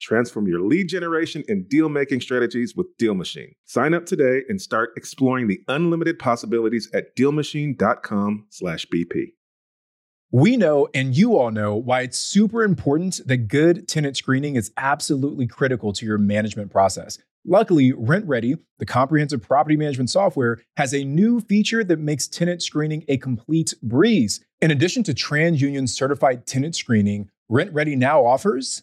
Transform your lead generation and deal making strategies with Deal Machine. Sign up today and start exploring the unlimited possibilities at dealmachine.com/bp. We know, and you all know, why it's super important that good tenant screening is absolutely critical to your management process. Luckily, RentRedi, the comprehensive property management software, has a new feature that makes tenant screening a complete breeze. In addition to TransUnion certified tenant screening, RentRedi now offers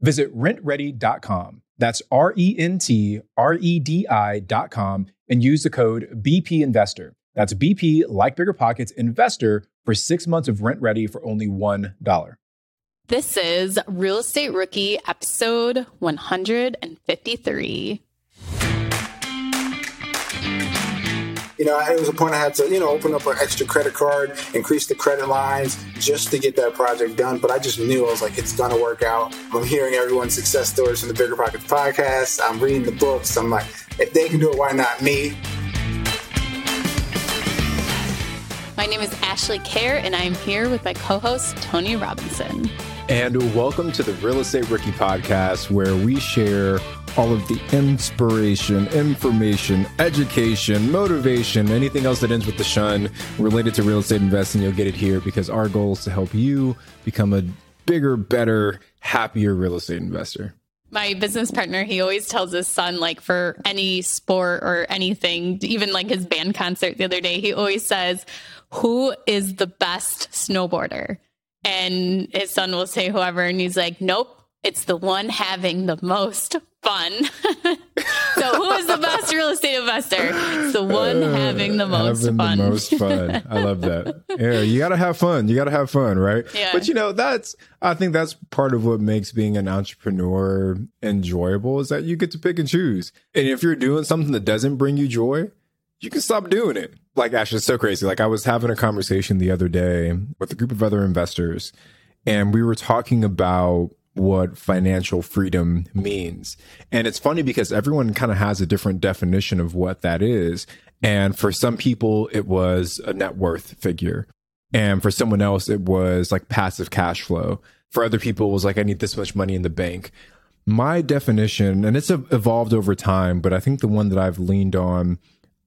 Visit rentredi.com. That's R E N T R E D I.com and use the code BP Investor. That's BP, like Bigger Pockets, Investor for six months of RentRedi for only $1. This is Real Estate Rookie episode 153. You know, it was a point I had to, you know, open up an extra credit card, increase the credit lines just to get that project done. But I just knew I was like, it's gonna work out. I'm hearing everyone's success stories from the Bigger Pockets podcast. I'm reading the books. I'm like, if they can do it, why not me? My name is Ashley Kerr, and I'm here with my co host, Tony Robinson. And welcome to the Real Estate Rookie Podcast, where we share all of the inspiration, information, education, motivation, anything else that ends with the shun related to real estate investing. You'll get it here because our goal is to help you become a bigger, better, happier real estate investor my business partner he always tells his son like for any sport or anything even like his band concert the other day he always says who is the best snowboarder and his son will say whoever and he's like nope it's the one having the most fun. so who is the best real estate investor? It's the one uh, having the most having fun. The most fun. I love that. Yeah, you gotta have fun. You gotta have fun, right? Yeah. But you know, that's I think that's part of what makes being an entrepreneur enjoyable is that you get to pick and choose. And if you're doing something that doesn't bring you joy, you can stop doing it. Like Ash, it's so crazy. Like I was having a conversation the other day with a group of other investors, and we were talking about what financial freedom means. And it's funny because everyone kind of has a different definition of what that is. And for some people, it was a net worth figure. And for someone else, it was like passive cash flow. For other people, it was like, I need this much money in the bank. my definition, and it's evolved over time, but I think the one that I've leaned on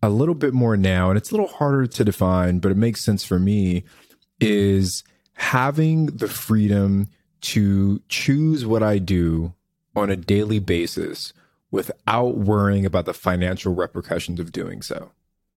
a little bit more now, and it's a little harder to define, but it makes sense for me, is having the freedom to choose what I do on a daily basis without worrying about the financial repercussions of doing so.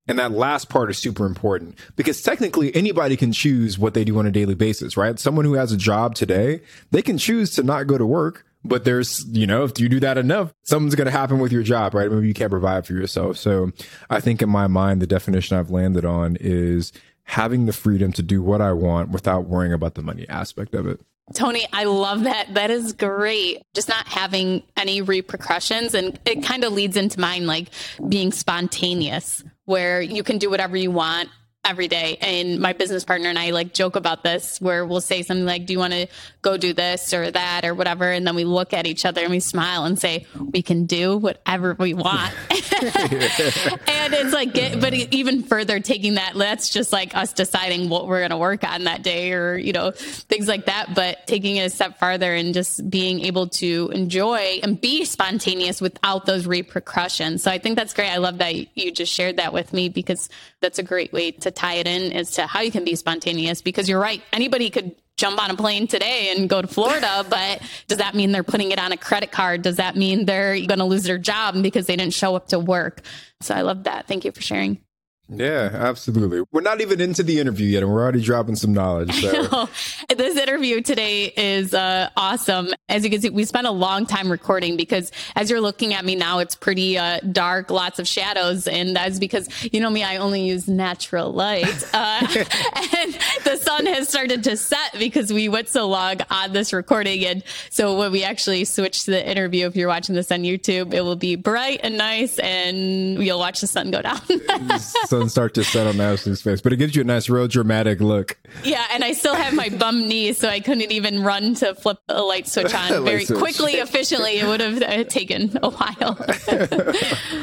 And that last part is super important because technically anybody can choose what they do on a daily basis, right? Someone who has a job today, they can choose to not go to work, but there's, you know, if you do that enough, something's going to happen with your job, right? Maybe you can't provide for yourself. So I think in my mind, the definition I've landed on is having the freedom to do what I want without worrying about the money aspect of it. Tony, I love that. That is great. Just not having any repercussions. And it kind of leads into mine, like being spontaneous, where you can do whatever you want every day. And my business partner and I like joke about this where we'll say something like, Do you want to go do this or that or whatever? And then we look at each other and we smile and say, We can do whatever we want. and it's like, get, but even further taking that, that's just like us deciding what we're going to work on that day or, you know, things like that. But taking it a step farther and just being able to enjoy and be spontaneous without those repercussions. So I think that's great. I love that you just shared that with me because that's a great way to tie it in as to how you can be spontaneous because you're right. Anybody could jump on a plane today and go to Florida, but does that mean they're putting it on a credit card? Does that mean they're going to lose their job because they didn't show up to work? So I love that. Thank you for sharing. Yeah, absolutely. We're not even into the interview yet, and we're already dropping some knowledge. So. this interview today is uh, awesome. As you can see, we spent a long time recording because as you're looking at me now, it's pretty uh, dark, lots of shadows, and that's because you know me, I only use natural light, uh, and the sun has started to set because we went so long on this recording, and so when we actually switch to the interview, if you're watching this on YouTube, it will be bright and nice, and you'll watch the sun go down sun start to set on Ashley's face, but it gives you a nice, real dramatic look. Yeah, and I still have my bum knee, so I couldn't even run to flip a light switch on very switch. quickly, efficiently. It would have uh, taken a while.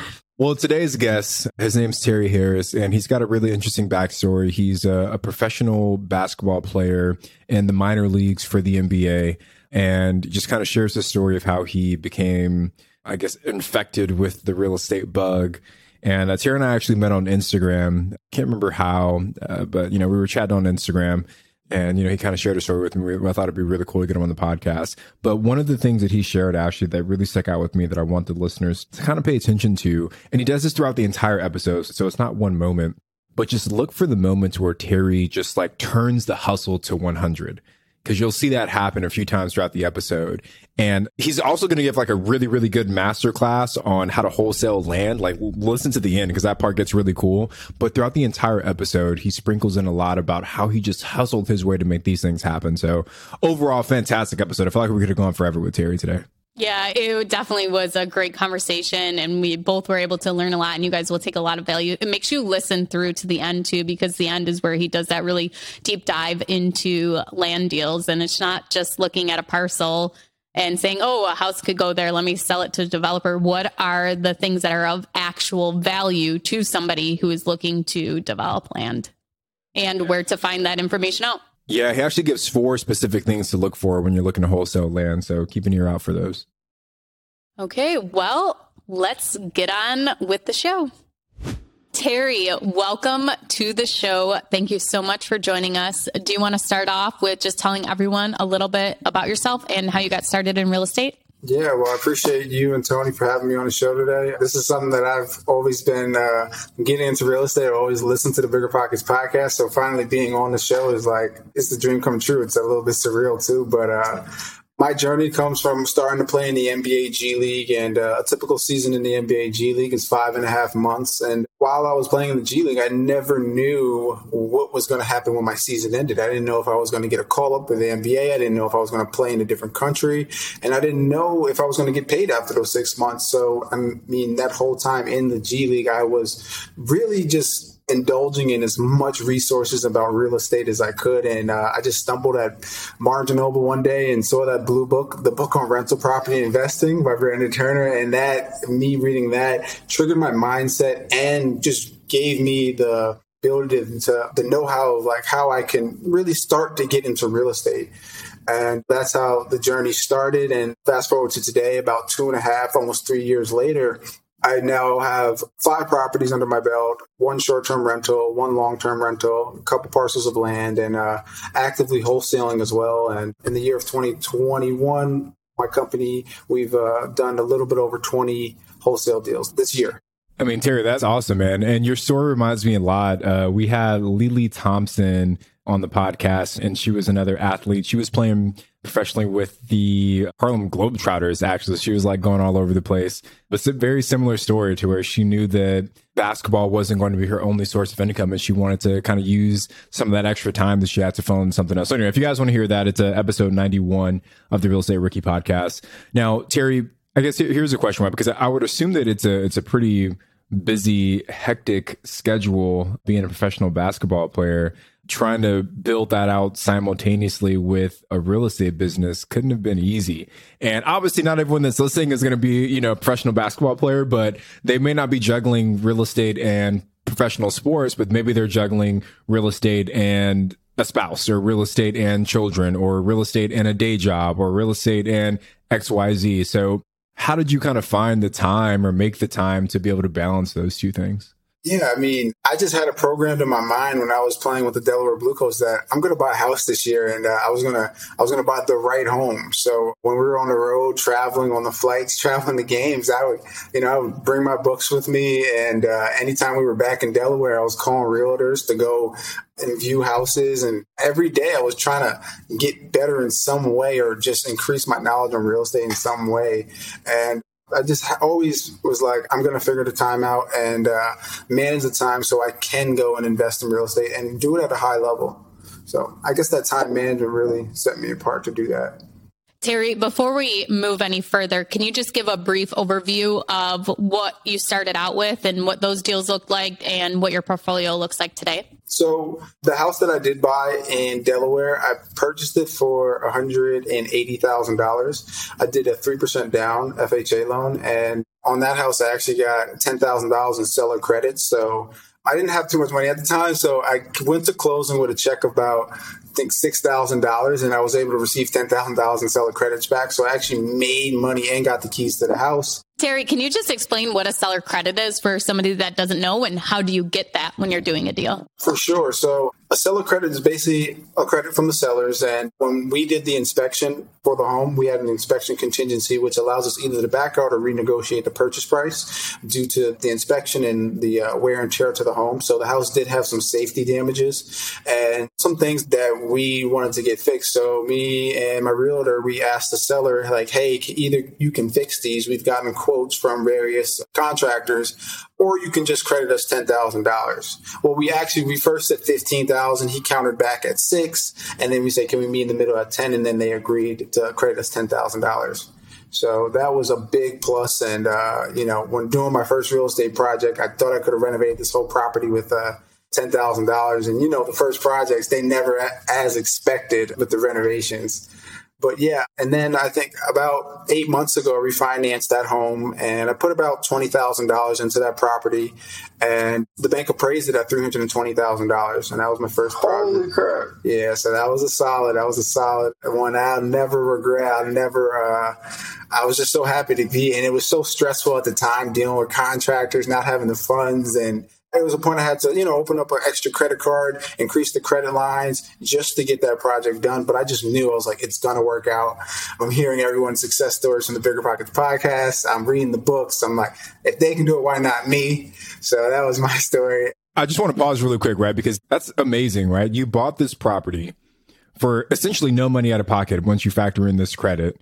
Well, today's guest, his name's Terry Harris, and he's got a really interesting backstory. He's a, a, professional basketball player in the minor leagues for the NBA, and just kind of shares the story of how he became, I guess, infected with the real estate bug and uh, Terry and I actually met on Instagram. Can't remember how, uh, but you know, we were chatting on Instagram. And, you know, he kind of shared a story with me. I thought it'd be really cool to get him on the podcast. But one of the things that he shared actually that really stuck out with me that I want the listeners to kind of pay attention to, and he does this throughout the entire episode. So it's not one moment, but just look for the moments where Terry just like turns the hustle to 100 because you'll see that happen a few times throughout the episode. And he's also going to give like a really, really good master class on how to wholesale land. Like listen to the end because that part gets really cool. But throughout the entire episode, he sprinkles in a lot about how he just hustled his way to make these things happen. So overall, fantastic episode. I feel like we could have gone forever with Terry today. Yeah, it definitely was a great conversation, and we both were able to learn a lot. And you guys will take a lot of value. It makes you listen through to the end too, because the end is where he does that really deep dive into land deals, and it's not just looking at a parcel and saying, "Oh, a house could go there. Let me sell it to a developer." What are the things that are of actual value to somebody who is looking to develop land, and where to find that information out? Yeah, he actually gives four specific things to look for when you're looking to wholesale land. So keep an ear out for those. Okay, well, let's get on with the show. Terry, welcome to the show. Thank you so much for joining us. Do you want to start off with just telling everyone a little bit about yourself and how you got started in real estate? Yeah, well, I appreciate you and Tony for having me on the show today. This is something that I've always been uh, getting into real estate. I always listened to the Bigger Pockets podcast. So finally being on the show is like, it's the dream come true. It's a little bit surreal too, but uh, my journey comes from starting to play in the NBA G League, and uh, a typical season in the NBA G League is five and a half months. And while I was playing in the G League, I never knew what was going to happen when my season ended. I didn't know if I was going to get a call up for the NBA. I didn't know if I was going to play in a different country, and I didn't know if I was going to get paid after those six months. So, I mean, that whole time in the G League, I was really just indulging in as much resources about real estate as I could. And uh, I just stumbled at Barnes and Noble one day and saw that blue book, the book on rental property investing by Brandon Turner. And that, me reading that triggered my mindset and just gave me the ability to, the know-how of like how I can really start to get into real estate. And that's how the journey started. And fast forward to today, about two and a half, almost three years later, I now have five properties under my belt, one short term rental, one long term rental, a couple parcels of land, and uh, actively wholesaling as well. And in the year of 2021, my company, we've uh, done a little bit over 20 wholesale deals this year. I mean, Terry, that's awesome, man. And your story reminds me a lot. Uh, we had Lili Thompson on the podcast, and she was another athlete. She was playing professionally with the Harlem Globetrotters, actually. She was like going all over the place. But it's a very similar story to where she knew that basketball wasn't going to be her only source of income and she wanted to kind of use some of that extra time that she had to phone something else. So anyway, if you guys want to hear that, it's uh, episode 91 of the Real Estate Rookie podcast. Now, Terry, I guess here's a question? Because I would assume that it's a, it's a pretty busy, hectic schedule being a professional basketball player trying to build that out simultaneously with a real estate business couldn't have been easy. And obviously not everyone that's listening is going to be, you know, a professional basketball player, but they may not be juggling real estate and professional sports, but maybe they're juggling real estate and a spouse or real estate and children or real estate and a day job or real estate and XYZ. So how did you kind of find the time or make the time to be able to balance those two things? Yeah, I mean, I just had a program in my mind when I was playing with the Delaware Blue Coats that I'm going to buy a house this year, and uh, I was gonna I was gonna buy the right home. So when we were on the road, traveling on the flights, traveling the games, I would you know I would bring my books with me, and uh, anytime we were back in Delaware, I was calling realtors to go and view houses, and every day I was trying to get better in some way or just increase my knowledge on real estate in some way. And I just always was like, I'm going to figure the time out and uh, manage the time so I can go and invest in real estate and do it at a high level. So I guess that time management really set me apart to do that. Terry, before we move any further, can you just give a brief overview of what you started out with and what those deals looked like and what your portfolio looks like today? So the house that I did buy in Delaware, I purchased it for $180,000. I did a 3% down FHA loan. And on that house, I actually got $10,000 in seller credits. So I didn't have too much money at the time. So I went to closing with a check about think six thousand dollars, and I was able to receive ten thousand dollars in seller credits back. So I actually made money and got the keys to the house. Terry, can you just explain what a seller credit is for somebody that doesn't know, and how do you get that when you're doing a deal? For sure. So a seller credit is basically a credit from the sellers. And when we did the inspection for the home, we had an inspection contingency, which allows us either to back out or renegotiate the purchase price due to the inspection and the uh, wear and tear to the home. So the house did have some safety damages and some things that we wanted to get fixed. So me and my realtor, we asked the seller, like, hey, either you can fix these. We've gotten quotes from various contractors or you can just credit us ten thousand dollars. Well, we actually we first said fifteen thousand. He countered back at six, and then we said, "Can we meet in the middle at 10? And then they agreed to credit us ten thousand dollars. So that was a big plus. And uh, you know, when doing my first real estate project, I thought I could have renovated this whole property with. Uh, ten thousand dollars, and you know the first projects they never as expected with the renovations. But yeah, and then I think about eight months ago, I refinanced that home and I put about $20,000 into that property and the bank appraised it at $320,000. And that was my first property. Holy crap. Yeah, so that was a solid, that was a solid one. I'll never regret. I'll never, uh, I was just so happy to be, and it was so stressful at the time dealing with contractors, not having the funds and it was a point I had to, you know, open up an extra credit card, increase the credit lines just to get that project done. But I just knew I was like, it's to work out. I'm hearing everyone's success stories from the Bigger Pockets podcast. I'm reading the books. I'm like, if they can do it, why not me? So that was my story. I just want to pause really quick, right? Because that's amazing, right? You bought this property for essentially no money out of pocket once you factor in this credit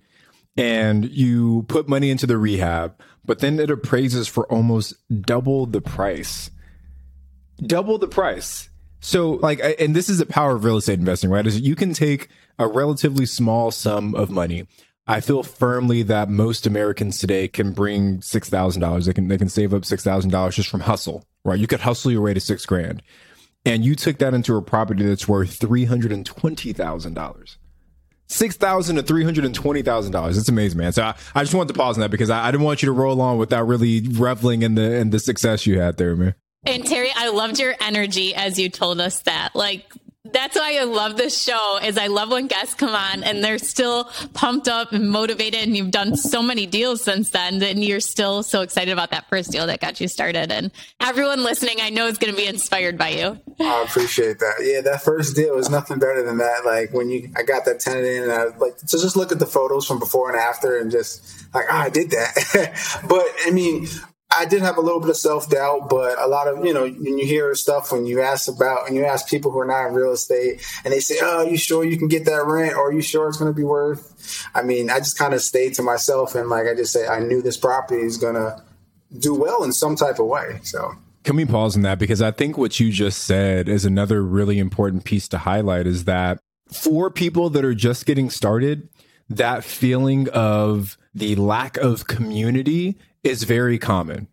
and you put money into the rehab, but then it appraises for almost double the price double the price. So like, and this is the power of real estate investing, right? Is you can take a relatively small sum of money. I feel firmly that most Americans today can bring six thousand dollars. They can they can save up six thousand dollars just from hustle, right? You could hustle your way to six grand, and you took that into a property that's worth three hundred and twenty thousand dollars. Six thousand to three hundred and twenty thousand dollars. It's amazing, man. So I, I just wanted to pause on that because I, I didn't want you to roll on without really reveling in the in the success you had there, man. And Terry, I loved your energy as you told us that. Like That's why I love this show is I love when guests come on and they're still pumped up and motivated and you've done so many deals since then and you're still so excited about that first deal that got you started. And everyone listening, I know is going to be inspired by you. I appreciate that. Yeah, that first deal was nothing better than that. Like when you, I got that tenant in and I like to just look at the photos from before and after and just like, oh, I did that. but I mean, I did have a little bit of self doubt, but a lot of you know when you hear stuff when you ask about and you ask people who are not in real estate and they say, "Oh, you sure you can get that rent? Or are you sure it's going to be worth?" I mean, I just kind of stayed to myself and like I just say, I knew this property is going to do well in some type of way. So. Can we pause on that? Because I think what you just said is another really important piece to highlight is that for people that are just getting started, that feeling of the lack of community is very common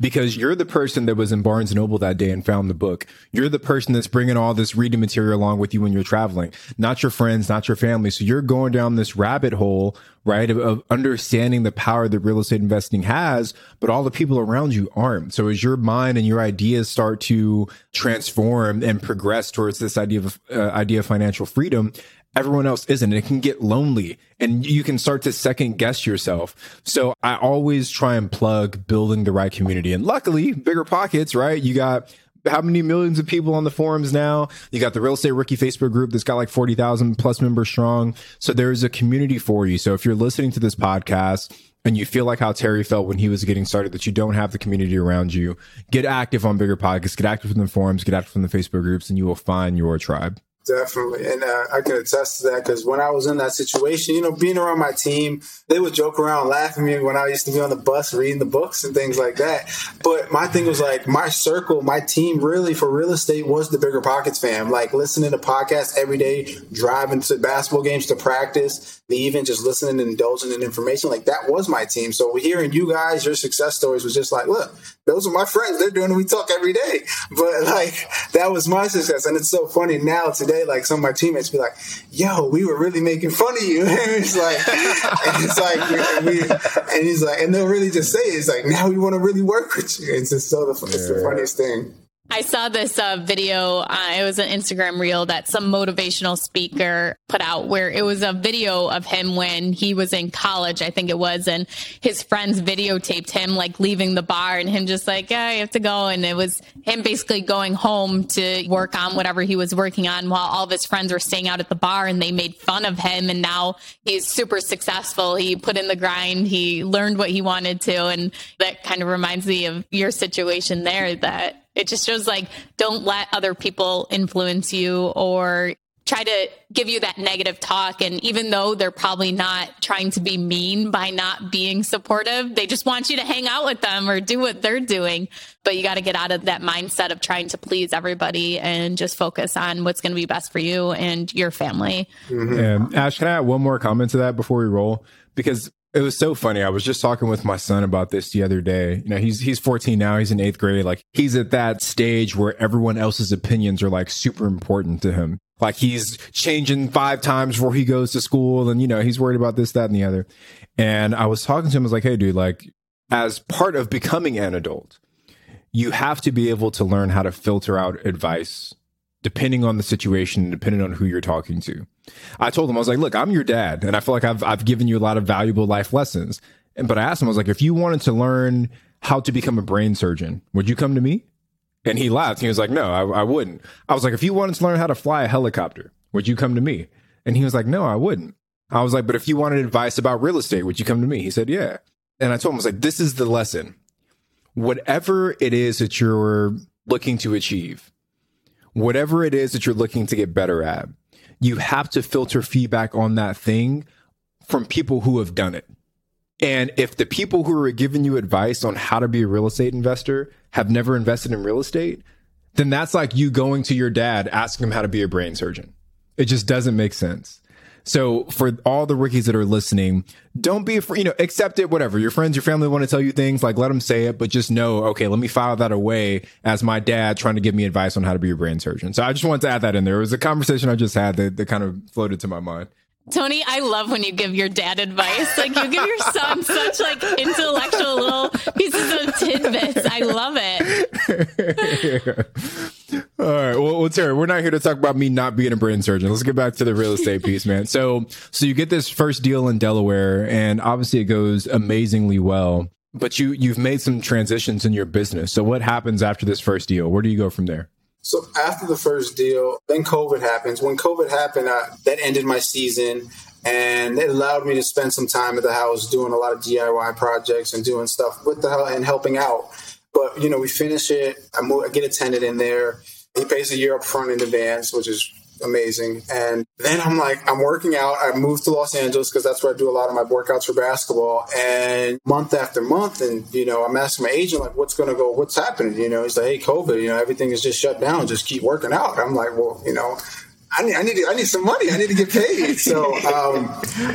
because you're the person that was in Barnes Noble that day and found the book. You're the person that's bringing all this reading material along with you when you're traveling, not your friends, not your family. So you're going down this rabbit hole, right, of, of, understanding the power that real estate investing has, but all the people around you aren't. So as your mind and your ideas start to transform and progress towards this idea of uh, idea of financial freedom, everyone else isn't. It can get lonely and you can start to second guess yourself. So I always try and plug building the right community. And luckily, bigger pockets, right? You got how many millions of people on the forums now? You got the real estate rookie Facebook group that's got like 40,000 plus members strong. So there's a community for you. So if you're listening to this podcast, and you feel like how Terry felt when he was getting started, that you don't have the community around you, get active on bigger pockets, get active in the forums, get active in the Facebook groups, and you will find your tribe. Definitely. And uh, I can attest to that because when I was in that situation, you know, being around my team, they would joke around, laugh at me when I used to be on the bus reading the books and things like that. But my thing was like, my circle, my team really for real estate was the Bigger Pockets fam. Like listening to podcasts every day, driving to basketball games to practice, even just listening and indulging in information. Like that was my team. So hearing you guys, your success stories was just like, look, those are my friends. They're doing we talk every day. But like that was my success. And it's so funny now today, like some of my teammates be like, yo, we were really making fun of you. and it's like and it's like and, we, and he's like and they'll really just say it. it's like now we want to really work with you. It's just so the, it's the funniest thing. I saw this uh, video. Uh, it was an Instagram reel that some motivational speaker put out where it was a video of him when he was in college, I think it was, and his friends videotaped him like leaving the bar and him just like, yeah, I have to go. And it was him basically going home to work on whatever he was working on while all of his friends were staying out at the bar and they made fun of him. And now he's super successful. He put in the grind. He learned what he wanted to. And that kind of reminds me of your situation there that it just shows like don't let other people influence you or try to give you that negative talk. And even though they're probably not trying to be mean by not being supportive, they just want you to hang out with them or do what they're doing. But you got to get out of that mindset of trying to please everybody and just focus on what's going to be best for you and your family. Mm-hmm. And Ash, can I add one more comment to that before we roll? Because it was so funny. I was just talking with my son about this the other day. You know, he's he's 14 now. He's in eighth grade. Like he's at that stage where everyone else's opinions are like super important to him. Like he's changing five times before he goes to school, and you know he's worried about this, that, and the other. And I was talking to him. I was like, "Hey, dude, like as part of becoming an adult, you have to be able to learn how to filter out advice depending on the situation, depending on who you're talking to. I told him, I was like, look, I'm your dad, and I feel like I've, I've given you a lot of valuable life lessons. And, but I asked him, I was like, if you wanted to learn how to become a brain surgeon, would you come to me? And he laughed. He was like, no, I, I wouldn't. I was like, if you wanted to learn how to fly a helicopter, would you come to me? And he was like, no, I wouldn't. I was like, but if you wanted advice about real estate, would you come to me? He said, yeah. And I told him, I was like, this is the lesson. Whatever it is that you're looking to achieve, whatever it is that you're looking to get better at, you have to filter feedback on that thing from people who have done it. And if the people who are giving you advice on how to be a real estate investor have never invested in real estate, then that's like you going to your dad asking him how to be a brain surgeon. It just doesn't make sense. So for all the rookies that are listening, don't be afraid, you know, accept it, whatever. Your friends, your family want to tell you things, like let them say it, but just know, okay, let me file that away as my dad trying to give me advice on how to be a brain surgeon. So I just wanted to add that in there. It was a conversation I just had that, that kind of floated to my mind. Tony, I love when you give your dad advice. Like you give your son such like intellectual little pieces of tidbits. I love it. All right. Well, well, Terry, we're not here to talk about me not being a brain surgeon. Let's get back to the real estate piece, man. So, so you get this first deal in Delaware, and obviously it goes amazingly well. But you you've made some transitions in your business. So, what happens after this first deal? Where do you go from there? So after the first deal, then COVID happens. When COVID happened, uh, that ended my season and it allowed me to spend some time at the house doing a lot of DIY projects and doing stuff with the and helping out. But you know, we finish it. I, move, I get a tenant in there. He pays a year up front in advance, which is amazing. And then I'm like, I'm working out. I moved to Los Angeles because that's where I do a lot of my workouts for basketball. And month after month, and you know, I'm asking my agent like, what's going to go? What's happening? You know, he's like, hey, COVID. You know, everything is just shut down. Just keep working out. I'm like, well, you know. I need, I need, I need some money. I need to get paid. So um,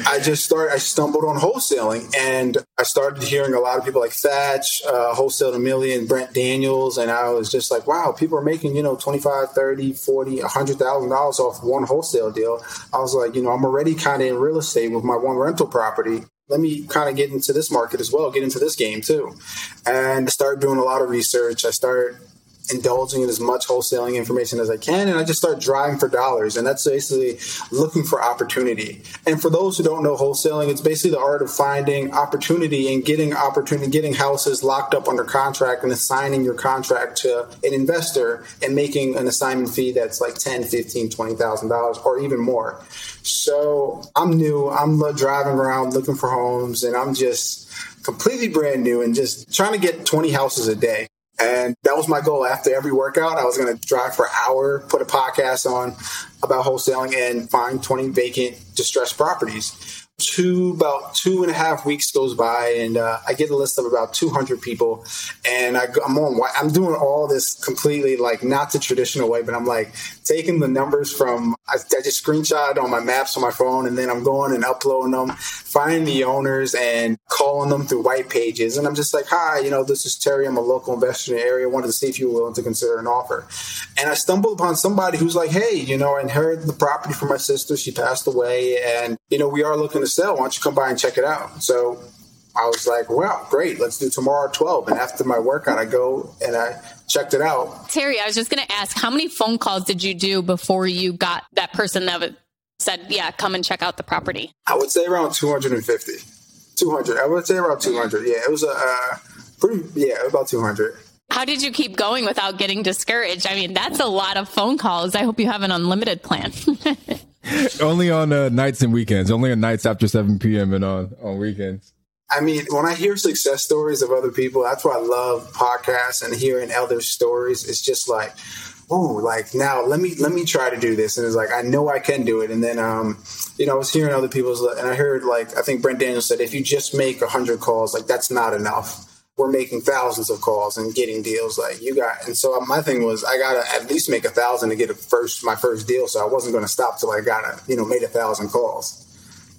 I just started. I stumbled on wholesaling, and I started hearing a lot of people like Thach, uh, Wholesale a Million, Brent Daniels, and I was just like, wow, people are making you know 25, 30, 40, 100,000 dollars off one wholesale deal. I was like, you know, I'm already kind of in real estate with my one rental property let me kind of get into this market as well, get into this game too. And I started doing a lot of research. I started indulging in as much wholesaling information as I can, and I just start driving for dollars. And that's basically looking for opportunity. And for those who don't know wholesaling, it's basically the art of finding opportunity and getting opportunity, getting houses locked up under contract and assigning your contract to an investor and making an assignment fee that's like 10, 15, 20,000 dollars or even more. So I'm new. I'm driving around looking for homes, and I'm just completely brand new and just trying to get 20 houses a day. And that was my goal. After every workout, I was going to drive for an hour, put a podcast on about wholesaling, and find 20 vacant distressed properties two about two and a half weeks goes by and uh, i get a list of about 200 people and I, am on i'm doing all this completely like not the traditional way but i'm like taking the numbers from I, I just screenshot on my maps on my phone and then i'm going and uploading them finding the owners and calling them through white pages and i'm just like hi you know this is terry. I'm a local investor in the area. Wanted to see if you were willing to consider an offer. And i stumbled upon somebody who's like hey you know I inherited the property from my sister. She passed away and you know we are looking to to sell. Why don't you come by and check it out? So I was like, well, great. Let's do tomorrow at 12. And after my workout, I go and I checked it out. Terry, I was just going to ask, how many phone calls did you do before you got that person that said, yeah, come and check out the property? I would say around 250. 200. I would say around 200. Yeah, it was a uh, pretty, yeah, about 200. How did you keep going without getting discouraged? I mean, that's a lot of phone calls. I hope you have an unlimited plan. only on uh, nights and weekends. Only on nights after 7 p.m. and on, on weekends. I mean, when I hear success stories of other people, that's why I love podcasts and hearing other stories. It's just like, oh, like now let me let me try to do this. And it's like I know I can do it. And then um, you know, I was hearing other people's and I heard like I think Brent Daniels said if you just make hundred calls, like that's not enough we're making thousands of calls and getting deals like you got and so my thing was i gotta at least make a thousand to get a first my first deal so i wasn't going to stop till i got a you know made a thousand calls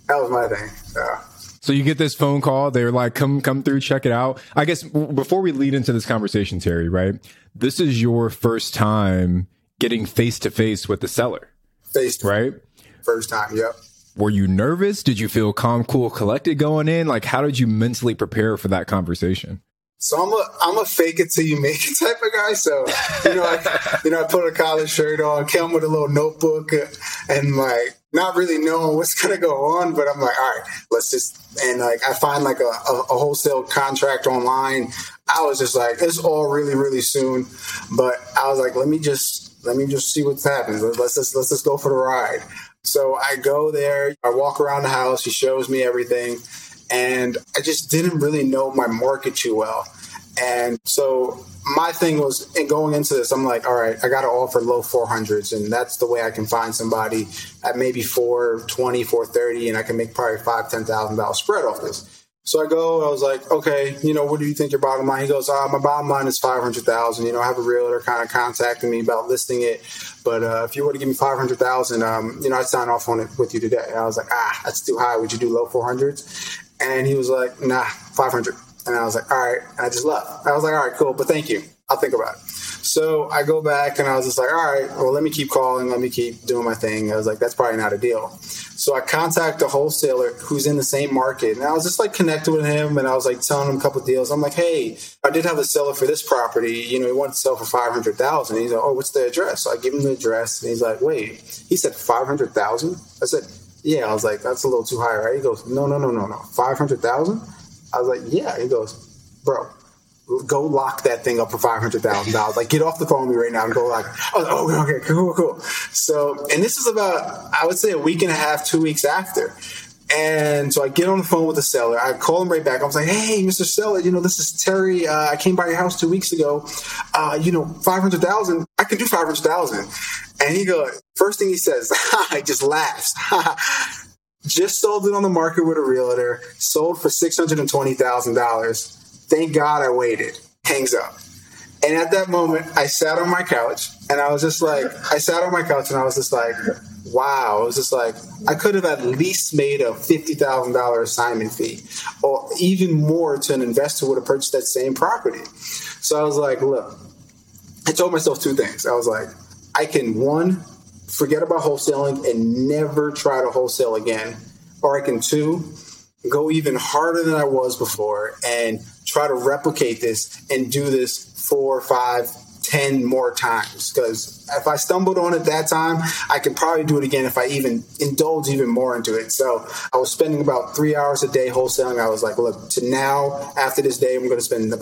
that was my thing yeah. so you get this phone call they're like come come through check it out i guess before we lead into this conversation terry right this is your first time getting face to face with the seller face right first time yep were you nervous? Did you feel calm, cool, collected going in? Like, how did you mentally prepare for that conversation? So I'm a I'm a fake it till you make it type of guy. So you know, I, you know, I put a collar shirt on, came with a little notebook, and like not really knowing what's gonna go on. But I'm like, all right, let's just and like I find like a, a, a wholesale contract online. I was just like, it's all really really soon. But I was like, let me just let me just see what's happening. Let's just let's just go for the ride. So I go there, I walk around the house, he shows me everything and I just didn't really know my market too well. And so my thing was in going into this, I'm like, all right, I got to offer low 400s, and that's the way I can find somebody at maybe 420, 430, and I can make probably five, ten thousand dollars spread off this. So I go, I was like, okay, you know, what do you think your bottom line? He goes, ah, my bottom line is 500,000. You know, I have a realtor kind of contacting me about listing it. But uh, if you were to give me 500,000, um, you know, I'd sign off on it with you today. And I was like, ah, that's too high. Would you do low 400s? And he was like, nah, 500. And I was like, all right. And I just left. I was like, all right, cool, but thank you. I'll think about it. So I go back and I was just like, all right, well, let me keep calling. Let me keep doing my thing. I was like, that's probably not a deal. So I contact a wholesaler who's in the same market. And I was just like connected with him and I was like telling him a couple deals. I'm like, hey, I did have a seller for this property. You know, he wanted to sell for 500000 He's like, oh, what's the address? So I give him the address and he's like, wait, he said 500000 I said, yeah. I was like, that's a little too high, right? He goes, no, no, no, no, no. 500000 I was like, yeah. He goes, bro, go lock that thing up for five hundred thousand dollars. Like, get off the phone with me right now and go like, oh, oh, okay, cool, cool. So, and this is about, I would say, a week and a half, two weeks after. And so I get on the phone with the seller. I call him right back. I was like, "Hey, Mr. Seller, you know this is Terry. Uh, I came by your house two weeks ago. Uh, you know, five hundred thousand. I can do five hundred thousand. And he goes, first thing he says, he just laughs. just sold it on the market with a realtor. Sold for six hundred and twenty thousand dollars Thank God I waited. Hangs up. And at that moment, I sat on my couch and I was just like, I sat on my couch and I was just like, wow. It was just like, I could have at least made a $50,000 assignment fee or even more to an investor who would have purchased that same property. So I was like, look, I told myself two things. I was like, I can, one, forget about wholesaling and never try to wholesale again. Or I can, two, go even harder than I was before and try to replicate this and do this four, five, ten more times. Because if I stumbled on it that time, I could probably do it again if I even indulge even more into it. So I was spending about three hours a day wholesaling. I was like, look, to now, after this day, I'm going to spend uh,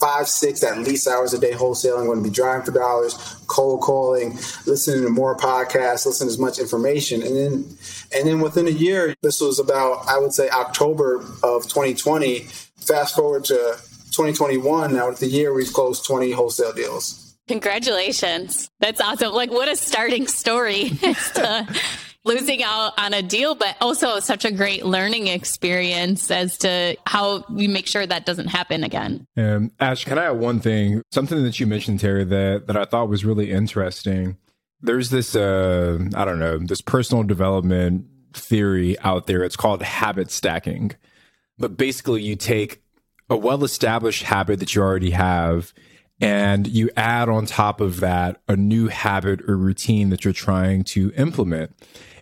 five, six at least hours a day wholesaling. I'm going to be driving for dollars, cold calling, listening to more podcasts, listening to as much information. And then, and then within a year, this was about, I would say October of 2020 fast forward to 2021 now it's the year we've closed 20 wholesale deals. Congratulations. That's awesome. Like what a starting story. Losing out on a deal but also such a great learning experience as to how we make sure that doesn't happen again. Um, ash can i add one thing? Something that you mentioned terry that that i thought was really interesting. There's this uh i don't know this personal development theory out there. It's called habit stacking. But basically, you take a well established habit that you already have and you add on top of that a new habit or routine that you're trying to implement.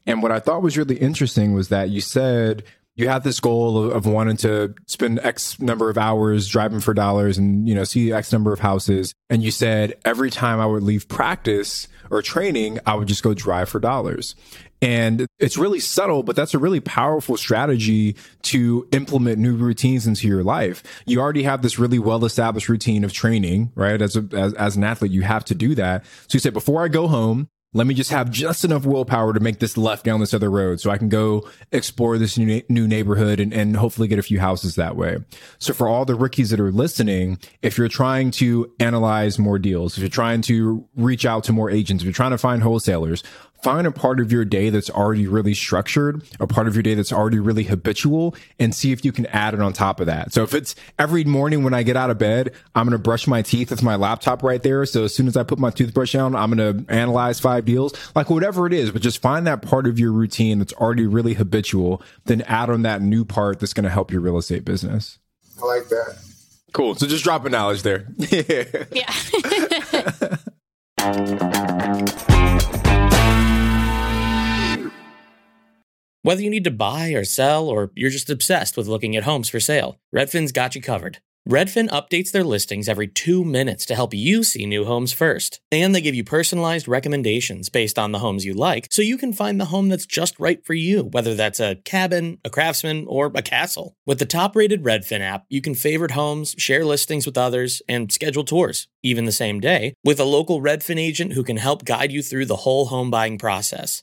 And what I thought was really interesting was that you said you had this goal of, of, wanting to spend X number of hours driving for dollars and, you know, see X number of houses. And you said every time I would leave practice or training, I would just go drive for dollars. And it's really subtle, but that's a really powerful strategy to implement new routines into your life. You already have this really well established routine of training, right? As, a, as, as an athlete, you have to do that. So you say, before I go home, let me just have just enough willpower to make this left down this other road so I can go explore this new, new neighborhood and, and hopefully get a few houses that way. So for all the rookies that are listening, if you're trying to analyze more deals, if you're trying to reach out to more agents, if you're trying to find wholesalers, find a part of your day that's already really structured, a part of your day that's already really habitual, and see if you can add it on top of that. So if it's every morning when I get out of bed, I'm going to brush my teeth with my laptop right there. So as soon as I put my toothbrush down, I'm going to analyze five deals, like whatever it is, but just find that part of your routine that's already really habitual, then add on that new part that's going to help your real estate business. I like that. Cool. So just dropping knowledge there. yeah. Whether you need to buy or sell, or you're just obsessed with looking at homes for sale, Redfin's got you covered. Redfin updates their listings every two minutes to help you see new homes first. And they give you personalized recommendations based on the homes you like, so you can find the home that's just right for you, whether that's a cabin, a craftsman, or a castle. With the top rated Redfin app, you can favorite homes, share listings with others, and schedule tours, even the same day, with a local Redfin agent who can help guide you through the whole home buying process.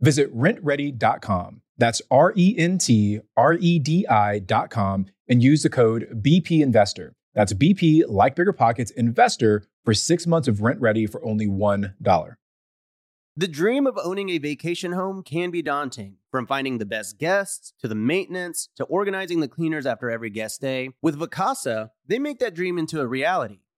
Visit rentredi.com. That's R E N T R E D I.com and use the code BP Investor. That's BP, like Bigger Pockets, Investor for six months of RentRedi for only $1. The dream of owning a vacation home can be daunting, from finding the best guests to the maintenance to organizing the cleaners after every guest day. With Vacasa, they make that dream into a reality.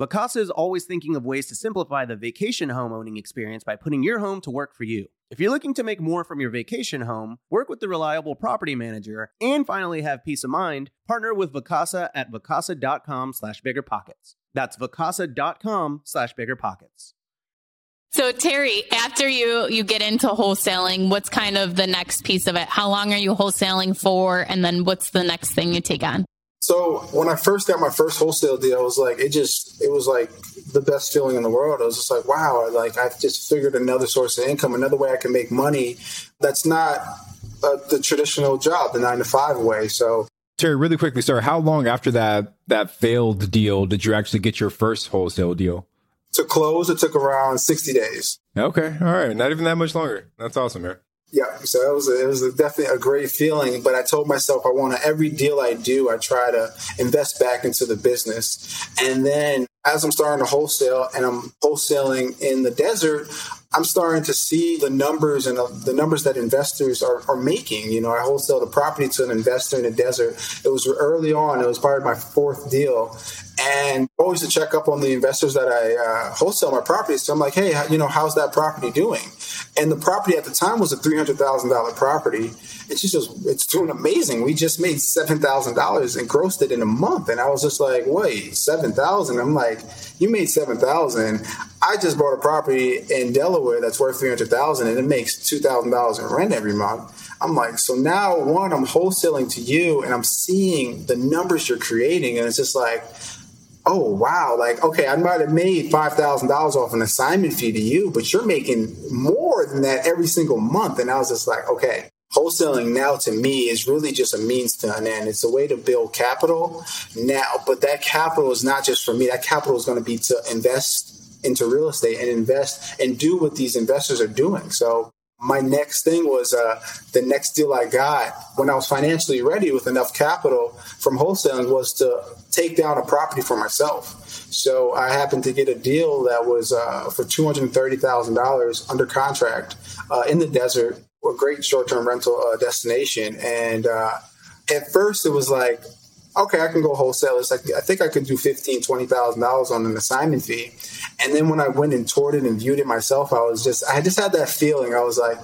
Vacasa is always thinking of ways to simplify the vacation home owning experience by putting your home to work for you. If you're looking to make more from your vacation home, work with the reliable property manager, and finally have peace of mind, partner with Vacasa at vacasa.com slash biggerpockets. That's vacasa.com slash biggerpockets. So Terry, after you you get into wholesaling, what's kind of the next piece of it? How long are you wholesaling for? And then what's the next thing you take on? So when I first got my first wholesale deal, I was like, it just, it was like the best feeling in the world. I was just like, wow, like I've just figured another source of income, another way I can make money. That's not uh, the traditional job, the nine to five way. So Terry, really quickly, sir, how long after that that failed deal did you actually get your first wholesale deal? To close, it took around sixty days. Okay, all right, not even that much longer. That's awesome, man. Yeah, so it was a, it was a definitely a great feeling. But I told myself I want to every deal I do, I try to invest back into the business. And then as I'm starting to wholesale and I'm wholesaling in the desert, I'm starting to see the numbers and the numbers that investors are, are making. You know, I wholesale the property to an investor in the desert. It was early on. It was part of my fourth deal, and always to check up on the investors that I uh, wholesale my properties to. I'm like, hey, you know, how's that property doing? And the property at the time was a three hundred thousand dollar property. And she says, it's doing amazing. We just made seven thousand dollars and grossed it in a month. And I was just like, wait, seven thousand? I'm like, you made seven thousand. I just bought a property in Delaware that's worth three hundred thousand, and it makes two thousand dollars in rent every month. I'm like, so now one, I'm wholesaling to you, and I'm seeing the numbers you're creating, and it's just like, oh wow, like okay, I might have made five thousand dollars off an assignment fee to you, but you're making more than that every single month, and I was just like, okay. Wholesaling now to me is really just a means to an end. It's a way to build capital now, but that capital is not just for me. That capital is going to be to invest into real estate and invest and do what these investors are doing. So my next thing was uh, the next deal I got when I was financially ready with enough capital from wholesaling was to take down a property for myself. So I happened to get a deal that was uh, for two hundred thirty thousand dollars under contract uh, in the desert a great short-term rental uh, destination. And uh, at first, it was like, okay, I can go wholesale. It's like I think I could do fifteen, twenty thousand dollars on an assignment fee. And then when I went and toured it and viewed it myself, I was just I just had that feeling. I was like,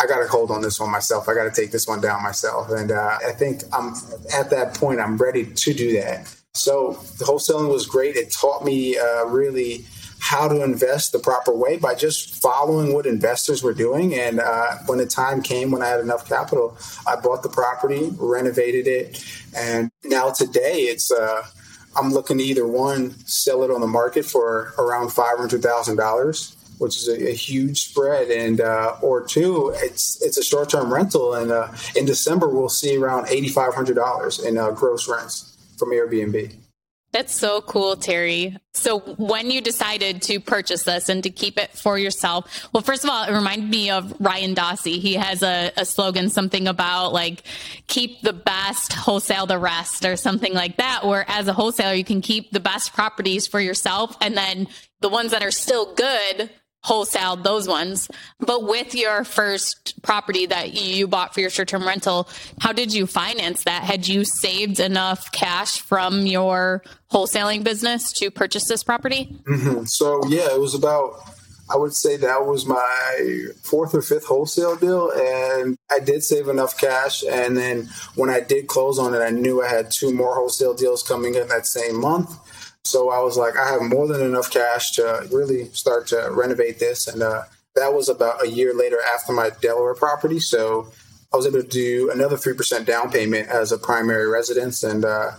I got to hold on this one myself. I got to take this one down myself. And uh, I think I'm at that point. I'm ready to do that. So the wholesaling was great. It taught me uh, really how to invest the proper way by just following what investors were doing. And uh, when the time came when I had enough capital, I bought the property, renovated it, and now today it's. Uh, I'm looking to either one sell it on the market for around five hundred thousand dollars, which is a, a, huge spread, and uh, or two, it's it's a short term rental, and uh, in December we'll see around eighty five hundred dollars in uh, gross rents from Airbnb. That's so cool, Terry. So when you decided to purchase this and to keep it for yourself, well, first of all, it reminded me of Ryan Dossey. He has a, a slogan, something about like keep the best, wholesale the rest or something like that, where as a wholesaler, you can keep the best properties for yourself. And then the ones that are still good, wholesaled those ones. But with your first property that you bought for your short term rental, how did you finance that? Had you saved enough cash from your wholesaling business to purchase this property? Mm-hmm. So, yeah, it was about, I would say that was my fourth or fifth wholesale deal. And I did save enough cash. And then when I did close on it, I knew I had two more wholesale deals coming in that same month. So I was like, I have more than enough cash to really start to renovate this. And uh, that was about a year later after my Delaware property. So I was able to do another 3% down payment as a primary residence. And, uh,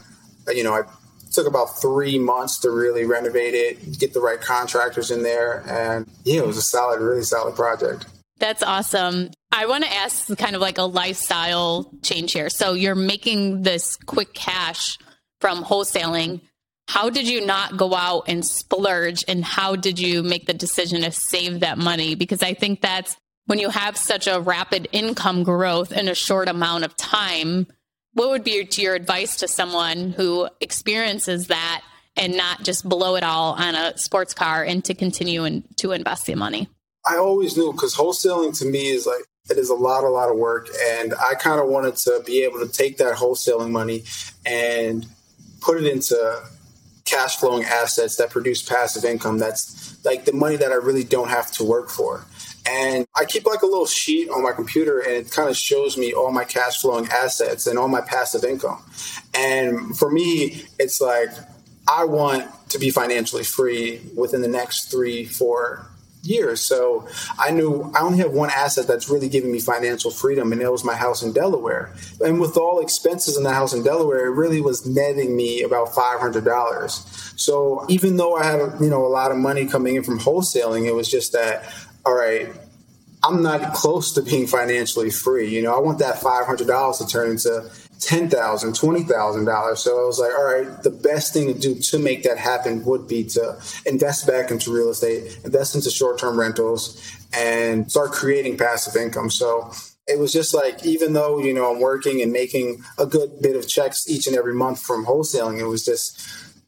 you know, I took about three months to really renovate it, get the right contractors in there. And yeah, it was a solid, really solid project. That's awesome. I want to ask kind of like a lifestyle change here. So you're making this quick cash from wholesaling how did you not go out and splurge and how did you make the decision to save that money? Because i think that's when you have such a rapid income growth in a short amount of time what would be your advice to someone who experiences that and not just blow it all on a sports car and to continue and to invest the money? I always knew because wholesaling to me is like it is a lot a lot of work and i kind of wanted to be able to take that wholesaling money and put it into cash flowing assets that produce passive income. That's like the money that I really don't have to work for. And I keep like a little sheet on my computer and it kind of shows me all my cash flowing assets and all my passive income. And for me, it's like I want to be financially free within the next three, four years. So I knew I only have one asset that's really giving me financial freedom, and it was my house in Delaware. And with all expenses in the house in Delaware, it really was netting me about five hundred dollars. So even though I had you know a lot of money coming in from wholesaling, it was just that all right. I'm not close to being financially free. You know, I want that $500 to turn into ten thousand, twenty thousand dollars. So I was like, all right, the best thing to do to make that happen would be to invest back into real estate, invest into short term rentals, and start creating passive income. So it was just like even though you know I'm working and making a good bit of checks each and every month from wholesaling, it was just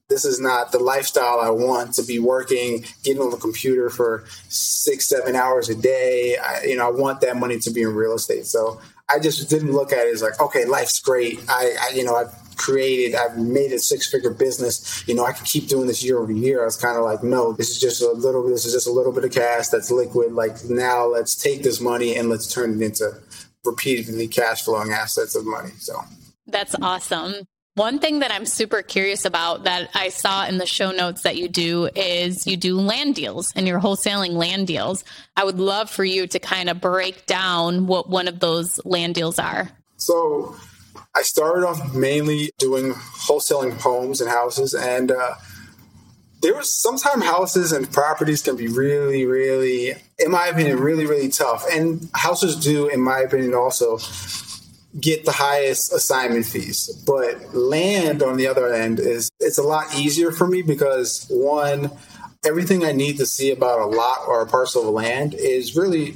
this is not the lifestyle I want to be working, getting on the computer for six, seven hours a day. I, you know, I want that money to be in real estate. So I just didn't look at it as like, okay, life's great. I, I you know, I've created, I've made a six figure business. You know, I can keep doing this year over year. I was kind of like, no, this is just a little, this is just a little bit of cash that's liquid. Like now let's take this money and let's turn it into repeatedly cash flowing assets of money. So that's awesome. One thing that I'm super curious about that I saw in the show notes that you do is you do land deals and you're wholesaling land deals. I would love for you to kind of break down what one of those land deals are. So I started off mainly doing wholesaling homes and houses and uh, there was sometimes houses and properties can be really, really, in my opinion, really, really tough. And houses do, in my opinion, also get the highest assignment fees. But land, on the other end, is it's a lot easier for me because one, everything I need to see about a lot or a parcel of land is really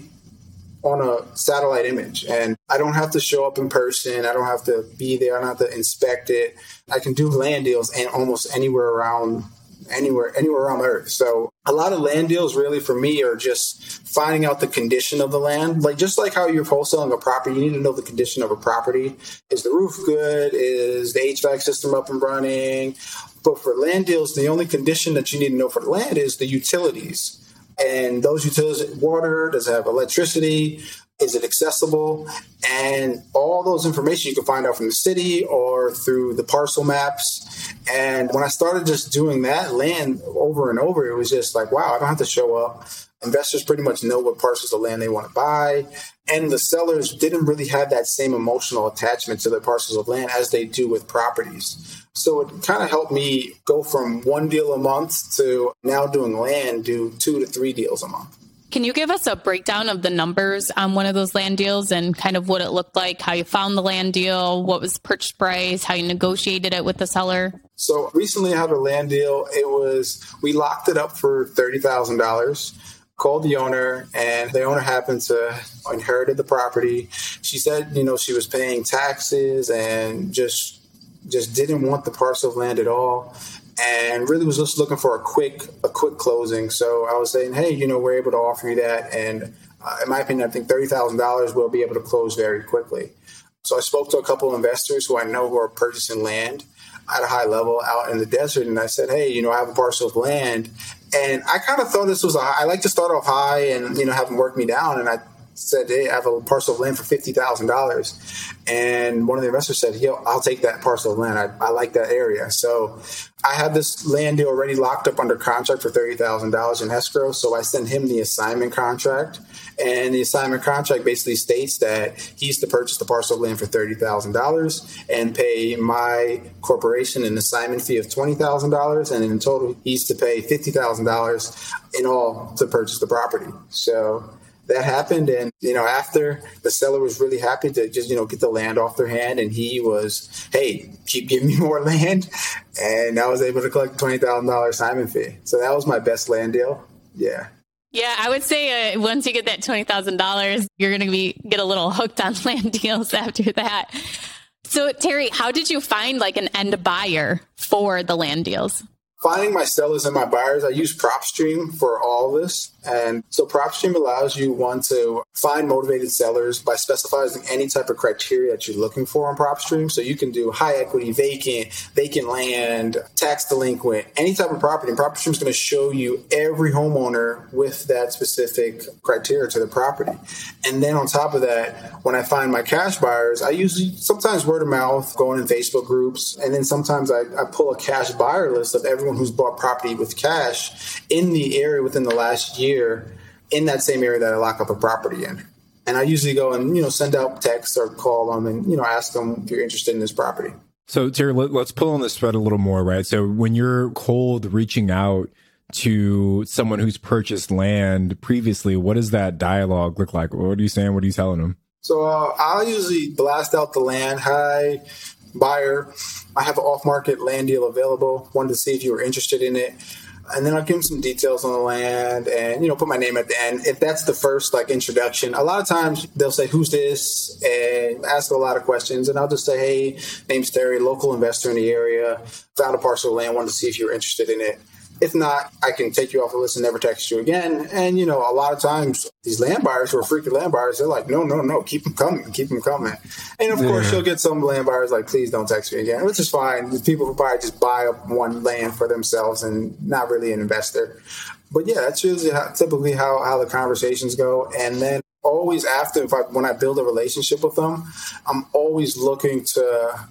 on a satellite image and I don't have to show up in person. I don't have to be there. I don't have to inspect it. I can do land deals and almost anywhere around anywhere anywhere on earth. So a lot of land deals really for me are just finding out the condition of the land. Like just like how you're wholesaling a property, you need to know the condition of a property. Is the roof good? Is the HVAC system up and running? But for land deals, the only condition that you need to know for the land is the utilities. And those utilities, water, does it have electricity? Is it accessible? And all those information you can find out from the city or through the parcel maps. And when I started just doing that land over and over, it was just like, wow, I don't have to show up. Investors pretty much know what parcels of land they want to buy. And the sellers didn't really have that same emotional attachment to their parcels of land as they do with properties. So it kind of helped me go from one deal a month to now doing land, do two to three deals a month. Can you give us a breakdown of the numbers on one of those land deals and kind of what it looked like, how you found the land deal, what was purchase price, how you negotiated it with the seller? So recently I had a land deal. It was, we locked it up for $30,000 called the owner and the owner happened to inherited the property she said you know she was paying taxes and just just didn't want the parcel of land at all and really was just looking for a quick a quick closing. So I was saying, hey, you know, we're able to offer you that, and uh, in my opinion, I think thirty thousand dollars will be able to close very quickly. So I spoke to a couple of investors who I know who are purchasing land at a high level out in the desert, and I said, hey, you know, I have a parcel of land, and I kind of thought this was a, I like to start off high and you know have them work me down, and I said, "Hey, I have a parcel of land for fifty thousand dollars," and one of the investors said, "Yo, I'll take that parcel of land. I, I like that area." So I had this land deal already locked up under contract for thirty thousand dollars in escrow. So I sent him the assignment contract, and the assignment contract basically states that he's to purchase the parcel of land for thirty thousand dollars and pay my corporation an assignment fee of twenty thousand dollars, and in total he's to pay fifty thousand dollars in all to purchase the property. So that happened and you know after the seller was really happy to just you know get the land off their hand and he was hey keep giving me more land and i was able to collect $20000 assignment fee so that was my best land deal yeah yeah, I would say uh, once you get that twenty thousand dollars, you're going to be get a little hooked on land deals after that. So, Terry, how did you find like an end buyer for the land deals? Finding my sellers and my buyers, I use PropStream for all this. And so PropStream allows you one to find motivated sellers by specifying any type of criteria that you're looking for on PropStream. So you can do high equity, vacant, vacant land, tax delinquent, any type of property. And PropStream is going to show you every homeowner with that specific criteria to the property. And then on top of that, when I find my cash buyers, I usually sometimes word of mouth, going in Facebook groups, and then sometimes I, I pull a cash buyer list of everyone who's bought property with cash in the area within the last year year in that same area that I lock up a property in. And I usually go and, you know, send out texts or call them and, you know, ask them if you're interested in this property. So, Terry, let, us pull on this thread a little more, right? So, when you're cold reaching out to someone who's purchased land previously, what does that dialogue look like? What are you saying? What are you telling them? So, uh, I'll usually blast out the land. Hi, buyer. I have an off market land deal available. Wanted to see if you were interested in it and then I'll give them some details on the land and you know put my name at the end. If that's the first like introduction, a lot of times they'll say who's this and ask a lot of questions, and I'll just say hey, name's Terry, local investor in the area, found a parcel of land, wanted to see if you're interested in it. If not, I can take you off the list and never text you again. And you know, a lot of times these land buyers who are freaking land buyers, they're like, no, no, no, keep them coming, keep them coming. And of yeah. course, you'll get some land buyers like, please don't text me again, which is fine. There's people who probably just buy up one land for themselves and not really an investor. But yeah, that's usually how, typically how, how the conversations go. And then always after, if I, when I build a relationship with them, I'm always looking to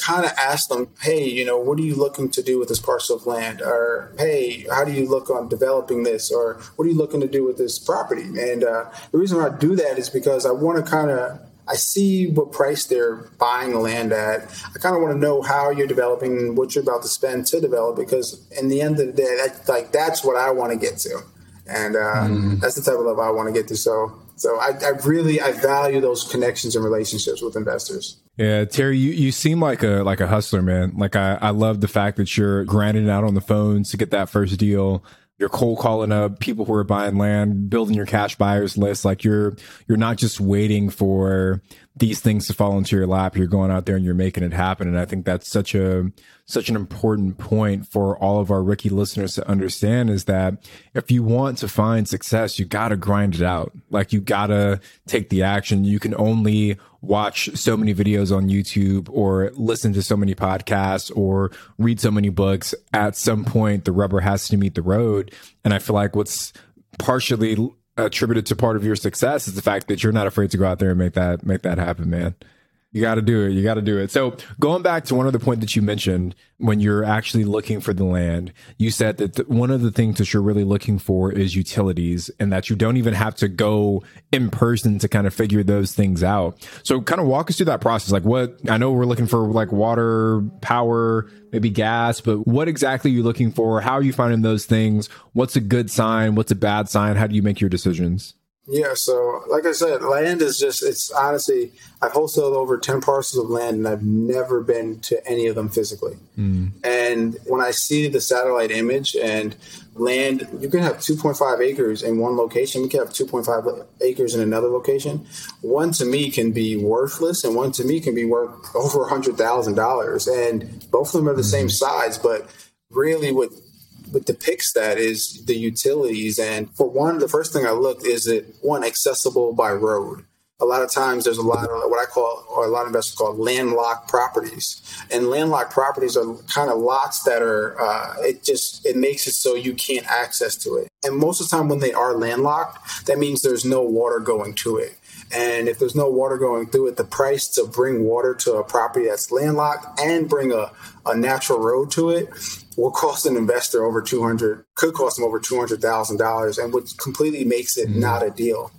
kind of ask them, hey, you know, what are you looking to do with this parcel of land? Or, hey, how do you look on developing this? Or what are you looking to do with this property? And uh, the reason why I do that is because I want to kind of I see what price they're buying the land at. I kind of want to know how you're developing, what you're about to spend to develop, because in the end of the day, that's like that's what I want to get to, and uh, mm. that's the type of level I want to get to. So, so I, I really I value those connections and relationships with investors. Yeah, Terry, you, you seem like a like a hustler, man. Like I, I love the fact that you're grinding out on the phones to get that first deal. You're cold calling up people who are buying land, building your cash buyers list. Like you're you're not just waiting for these things to fall into your lap. You're going out there and you're making it happen. And I think that's such a such an important point for all of our rookie listeners to understand is that if you want to find success, you got to grind it out. Like you got to take the action. You can only watch so many videos on YouTube or listen to so many podcasts or read so many books. At some point, the rubber has to meet the road. And I feel like what's partially attributed to part of your success is the fact that you're not afraid to go out there and make that make that happen, man. You got to do it. You got to do it. So going back to one of the point that you mentioned when you're actually looking for the land, you said that one of the things that you're really looking for is utilities and that you don't even have to go in person to kind of figure those things out. So kind of walk us through that process. Like what, I know we're looking for like water, power, maybe gas, but what exactly are you looking for? How are you finding those things? What's a good sign? What's a bad sign? How do you make your decisions? Yeah, so like I said, land is just, it's honestly, I've wholesaled over 10 parcels of land and I've never been to any of them physically. Mm. And when I see the satellite image and land, you can have 2.5 acres in one location, we can have 2.5 acres in another location. One to me can be worthless and one to me can be worth over $100,000. And both of them are the mm. same size, but really what what depicts that is the utilities. And for one, the first thing I looked is it one accessible by road. A lot of times there's a lot of what I call, or a lot of investors call landlocked properties. And landlocked properties are kind of lots that are, uh, it just, it makes it so you can't access to it. And most of the time when they are landlocked, that means there's no water going to it. And if there's no water going through it, the price to bring water to a property that's landlocked and bring a, a natural road to it will cost an investor over 200 could cost them over $200,000 and which completely makes it mm-hmm. not a deal.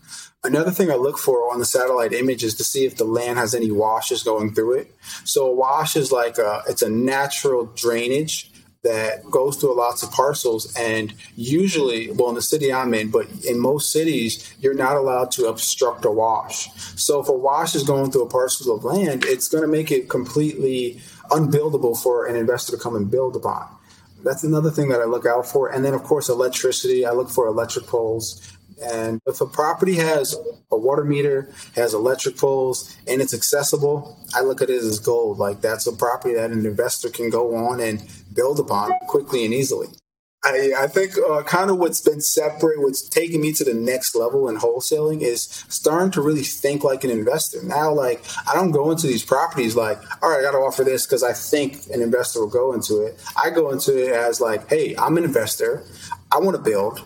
Another thing I look for on the satellite image is to see if the land has any washes going through it. So a wash is like a, it's a natural drainage that goes through lots of parcels and usually well in the city i'm in but in most cities you're not allowed to obstruct a wash so if a wash is going through a parcel of land it's going to make it completely unbuildable for an investor to come and build upon that's another thing that i look out for and then of course electricity i look for electric poles and if a property has a water meter, has electric poles, and it's accessible, I look at it as gold. Like that's a property that an investor can go on and build upon quickly and easily. I, I think uh, kind of what's been separate, what's taken me to the next level in wholesaling is starting to really think like an investor. Now, like, I don't go into these properties like, all right, I got to offer this because I think an investor will go into it. I go into it as like, hey, I'm an investor. I want to build.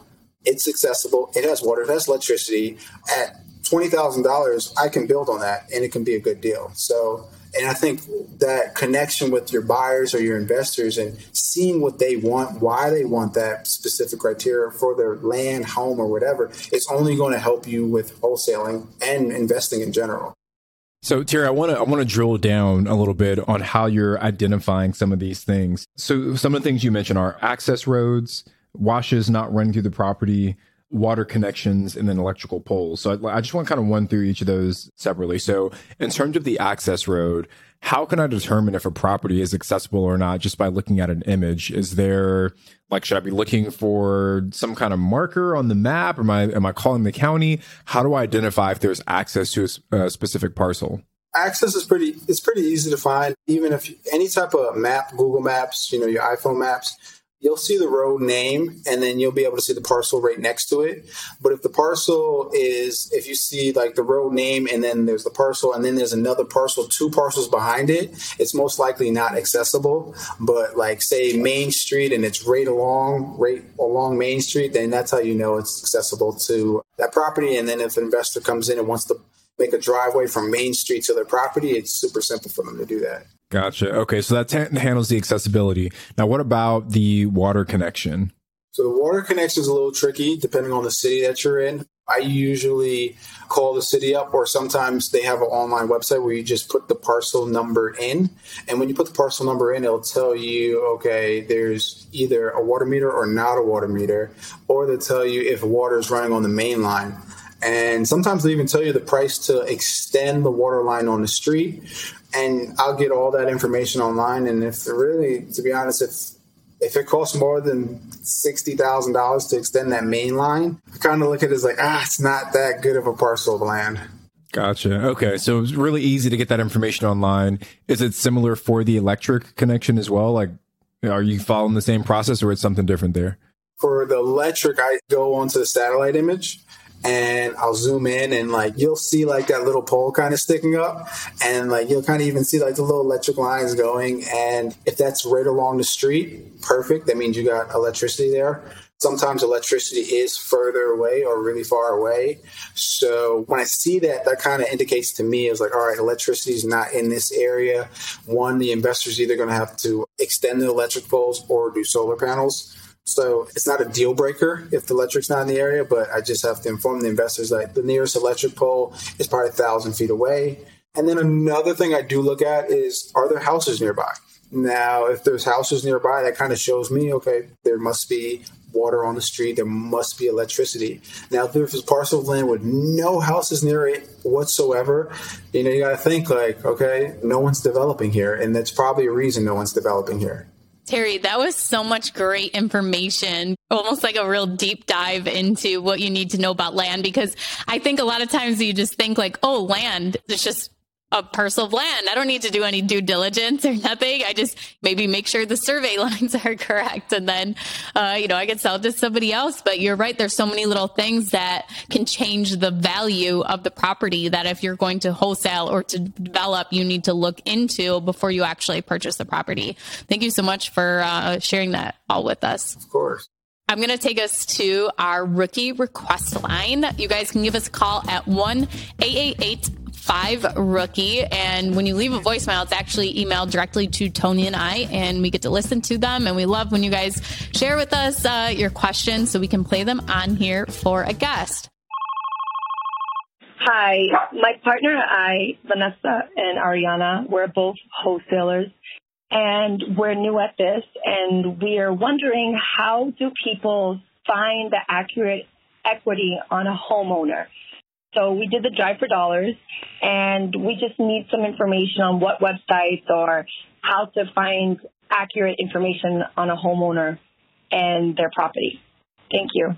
It's accessible. It has water. It has electricity. At twenty thousand dollars, I can build on that, and it can be a good deal. So, and I think that connection with your buyers or your investors and seeing what they want, why they want that specific criteria for their land, home, or whatever, it's only going to help you with wholesaling and investing in general. So Terry, I want to I want to drill down a little bit on how you're identifying some of these things. So some of the things you mentioned are access roads, washes not running through the property, water connections, and then electrical poles. So I, I just want to kind of run through each of those separately. So in terms of the access road, how can I determine if a property is accessible or not just by looking at an image? Is there like should I be looking for some kind of marker on the map? Am I am I calling the county? How do I identify if there's access to a, a specific parcel? access is pretty it's pretty easy to find even if any type of map google maps you know your iphone maps you'll see the road name and then you'll be able to see the parcel right next to it. But if the parcel is, if you see like the road name and then there's the parcel and then there's another parcel, two parcels behind it, it's most likely not accessible. But like say Main Street and it's right along, right along Main Street, then that's how you know it's accessible to that property. And then if an investor comes in and wants to make a driveway from Main Street to their property, it's super simple for them to do that. Gotcha. Okay, so that handles the accessibility. Now, what about the water connection? So the water connection is a little tricky depending on the city that you're in. I usually call the city up, or sometimes they have an online website where you just put the parcel number in. And when you put the parcel number in, it'll tell you, okay, there's either a water meter or not a water meter, or they'll tell you if water is running on the main line. And sometimes they even tell you the price to extend the water line on the street and I'll get all that information online. And if really, to be honest, if if it costs more than sixty thousand dollars to extend that main line, I kind of look at it as like, ah, it's not that good of a parcel of land. Gotcha. Okay, so it's really easy to get that information online. Is it similar for the electric connection as well? Like, are you following the same process, or it's something different there? For the electric, I go onto the satellite image and I'll zoom in and like you'll see like that little pole kind of sticking up and like you'll kind of even see like the little electric lines going and if that's right along the street perfect. That means you got electricity there. Sometimes electricity is further away or really far away. So when i see that that kind of indicates to me is like all right electricity is not in this area. One the investor's either going to have to extend the electric poles or do solar panels so it's not a deal breaker if the electric's not in the area, but I just have to inform the investors that the nearest electric pole is probably a thousand feet away. And then another thing I do look at is are there houses nearby? Now, if there's houses nearby, that kind of shows me, okay, there must be water on the street, there must be electricity. Now, if there's a parcel of land with no houses near it whatsoever, you know, you got to think like, okay, no one's developing here, and that's probably a reason no one's developing here. Terry, that was so much great information, almost like a real deep dive into what you need to know about land. Because I think a lot of times you just think like, oh, land, it's just a parcel of land. I don't need to do any due diligence or nothing. I just maybe make sure the survey lines are correct. And then, uh, you know, I can sell it to somebody else. But you're right. There's so many little things that can change the value of the property that if you're going to wholesale or to develop, you need to look into before you actually purchase the property. Thank you so much for uh, sharing that all with us. Of course. I'm going to take us to our rookie request line. You guys can give us a call at 1 888 5 rookie. And when you leave a voicemail, it's actually emailed directly to Tony and I, and we get to listen to them. And we love when you guys share with us uh, your questions so we can play them on here for a guest. Hi, my partner and I, Vanessa and Ariana, we're both wholesalers and we're new at this and we are wondering how do people find the accurate equity on a homeowner? So we did the drive for dollars and we just need some information on what websites or how to find accurate information on a homeowner and their property. Thank you.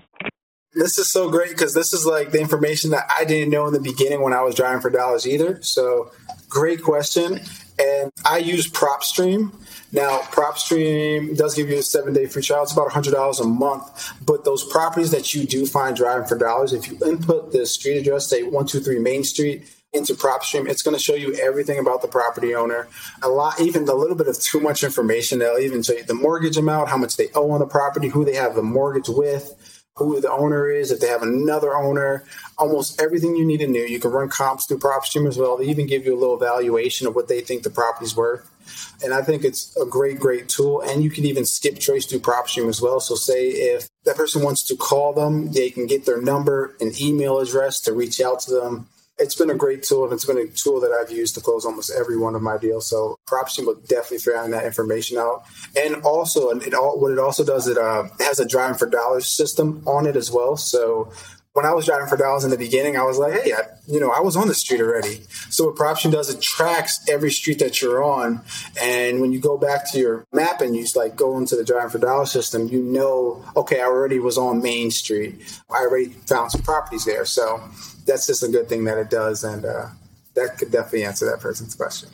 This is so great because this is like the information that I didn't know in the beginning when I was driving for dollars either. So great question. And I use PropStream. Now, PropStream does give you a seven day free trial. It's about $100 a month. But those properties that you do find driving for dollars, if you input the street address, say 123 Main Street, into PropStream, it's going to show you everything about the property owner. A lot, even a little bit of too much information. They'll even show you the mortgage amount, how much they owe on the property, who they have the mortgage with, who the owner is, if they have another owner, almost everything you need to know. You can run comps through PropStream as well. They even give you a little valuation of what they think the property's worth. And I think it's a great, great tool. And you can even skip trace through PropStream as well. So say if that person wants to call them, they can get their number and email address to reach out to them it's been a great tool and it's been a tool that I've used to close almost every one of my deals. So PropStream will definitely find that information out. And also, it all, what it also does, it, uh, has a driving for dollars system on it as well. So when I was driving for dollars in the beginning, I was like, hey, I, you know, I was on the street already. So what PropStream does, it tracks every street that you're on. And when you go back to your map and you like go into the driving for dollars system, you know, okay, I already was on Main Street. I already found some properties there. So that's just a good thing that it does, and uh, that could definitely answer that person's question.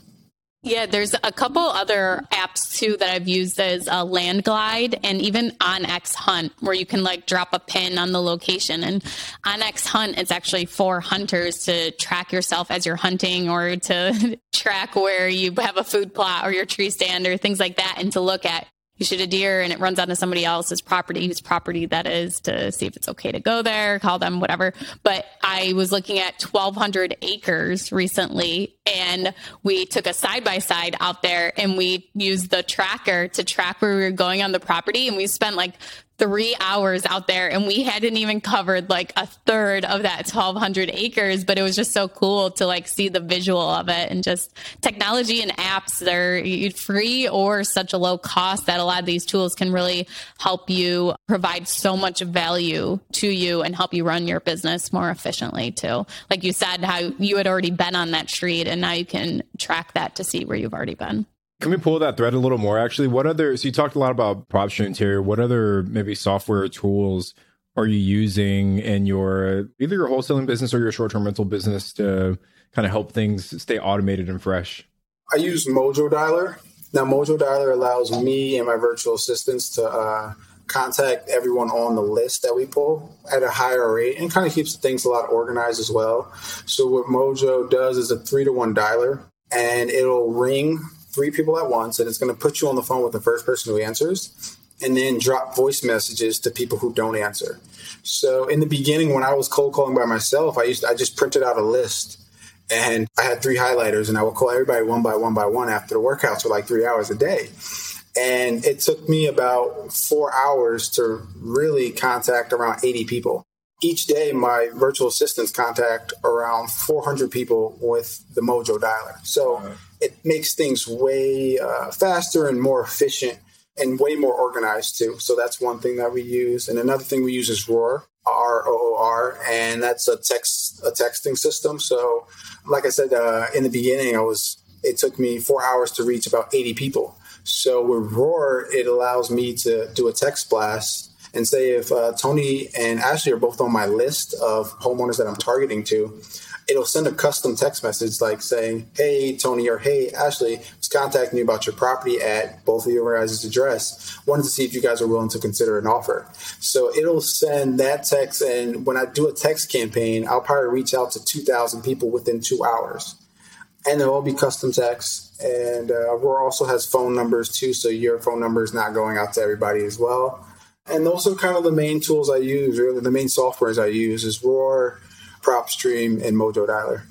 Yeah, there's a couple other apps too that I've used as a Landglide and even OnX Hunt where you can like drop a pin on the location. And OnX Hunt, it's actually for hunters to track yourself as you're hunting or to track where you have a food plot or your tree stand or things like that and to look at you shoot a deer and it runs onto somebody else's property, whose property that is, to see if it's okay to go there, call them, whatever. But I was looking at 1,200 acres recently, and we took a side by side out there and we used the tracker to track where we were going on the property. And we spent like three hours out there and we hadn't even covered like a third of that 1200 acres but it was just so cool to like see the visual of it and just technology and apps they're free or such a low cost that a lot of these tools can really help you provide so much value to you and help you run your business more efficiently too. Like you said how you had already been on that street and now you can track that to see where you've already been can we pull that thread a little more? Actually, what other? So you talked a lot about PropStream interior. What other maybe software tools are you using in your either your wholesaling business or your short term rental business to kind of help things stay automated and fresh? I use Mojo Dialer. Now, Mojo Dialer allows me and my virtual assistants to uh, contact everyone on the list that we pull at a higher rate and kind of keeps things a lot organized as well. So, what Mojo does is a three to one dialer and it'll ring three people at once, and it's going to put you on the phone with the first person who answers, and then drop voice messages to people who don't answer. So in the beginning, when I was cold calling by myself, I used I just printed out a list, and I had three highlighters, and I would call everybody one by one by one after the workouts for like three hours a day. And it took me about four hours to really contact around 80 people each day my virtual assistants contact around 400 people with the mojo dialer so it makes things way uh, faster and more efficient and way more organized too. So that's one thing that we use. And another thing we use is roar r-o-o-r and that's a text a texting system. So like i said uh, in the beginning i was it took me four hours to reach about 80 people. So with roar it allows me to do a text blast and say if uh, Tony and Ashley are both on my list of homeowners that I'm targeting to, it'll send a custom text message like saying, Hey, Tony, or Hey, Ashley, was contacting you about your property at both of your guys' address. Wanted to see if you guys are willing to consider an offer. So it'll send that text. And when I do a text campaign, I'll probably reach out to 2,000 people within two hours. And they'll all be custom texts. And uh, Aurora also has phone numbers too. So your phone number is not going out to everybody as well. And those are kind of the main tools I use, really the main softwares I use is Roar, PropStream, and Mojo Dialer.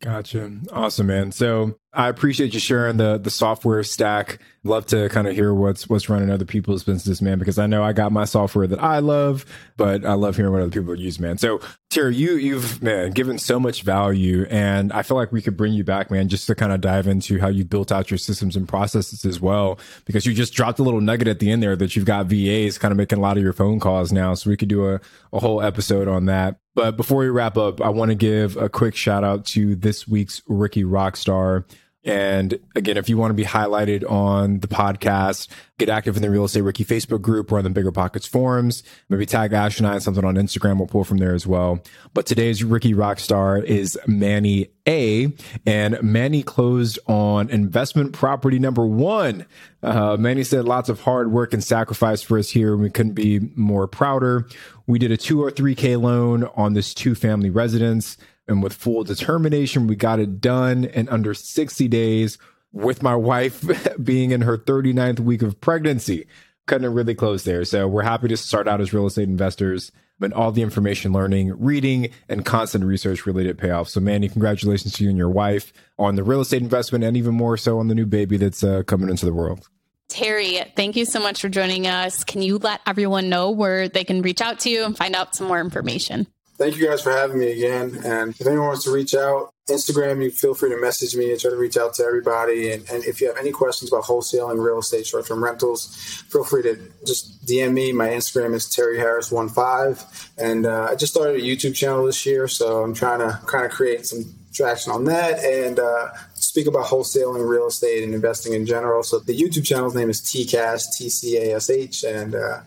Gotcha. Awesome, man. So I appreciate you sharing the the software stack. Love to kind of hear what's what's running other people's businesses, man, because I know I got my software that I love, but I love hearing what other people use, man. So Terry, you you've man given so much value, and I feel like we could bring you back, man, just to kind of dive into how you built out your systems and processes as well, because you just dropped a little nugget at the end there that you've got VAs kind of making a lot of your phone calls now, so we could do a a whole episode on that. But before we wrap up, I want to give a quick shout out to this week's Rookie Rockstar. And again, if you want to be highlighted on the podcast, get active in the Real Estate Rookie Facebook group or on the Bigger Pockets forums. Maybe tag Ash and I something on Instagram. We'll pull from there as well. But today's Rookie Rockstar is Manny A. And Manny closed on investment property number one. Uh, Manny said lots of hard work and sacrifice for us here. We couldn't be more prouder. We did a two or three K loan on this two family residence. And with full determination, we got it done in under 60 days with my wife being in her 39th week of pregnancy. Cutting it really close there. So we're happy to start out as real estate investors and all the information learning, reading, and constant research related payoffs. So, Manny, congratulations to you and your wife on the real estate investment and even more so on the new baby that's uh, coming into the world. Terry, thank you so much for joining us. Can you let everyone know where they can reach out to you and find out some more information? Thank you guys for having me again. And if anyone wants to reach out, Instagram, you feel free to message me and try to reach out to everybody. And, and if you have any questions about wholesaling, real estate, short term rentals, feel free to just DM me. My Instagram is Terry Harris15. And uh, I just started a YouTube channel this year, so I'm trying to kind of create some traction on that and uh, speak about wholesaling, real estate, and investing in general. So the YouTube channel's name is TCash, T C A S H. And uh,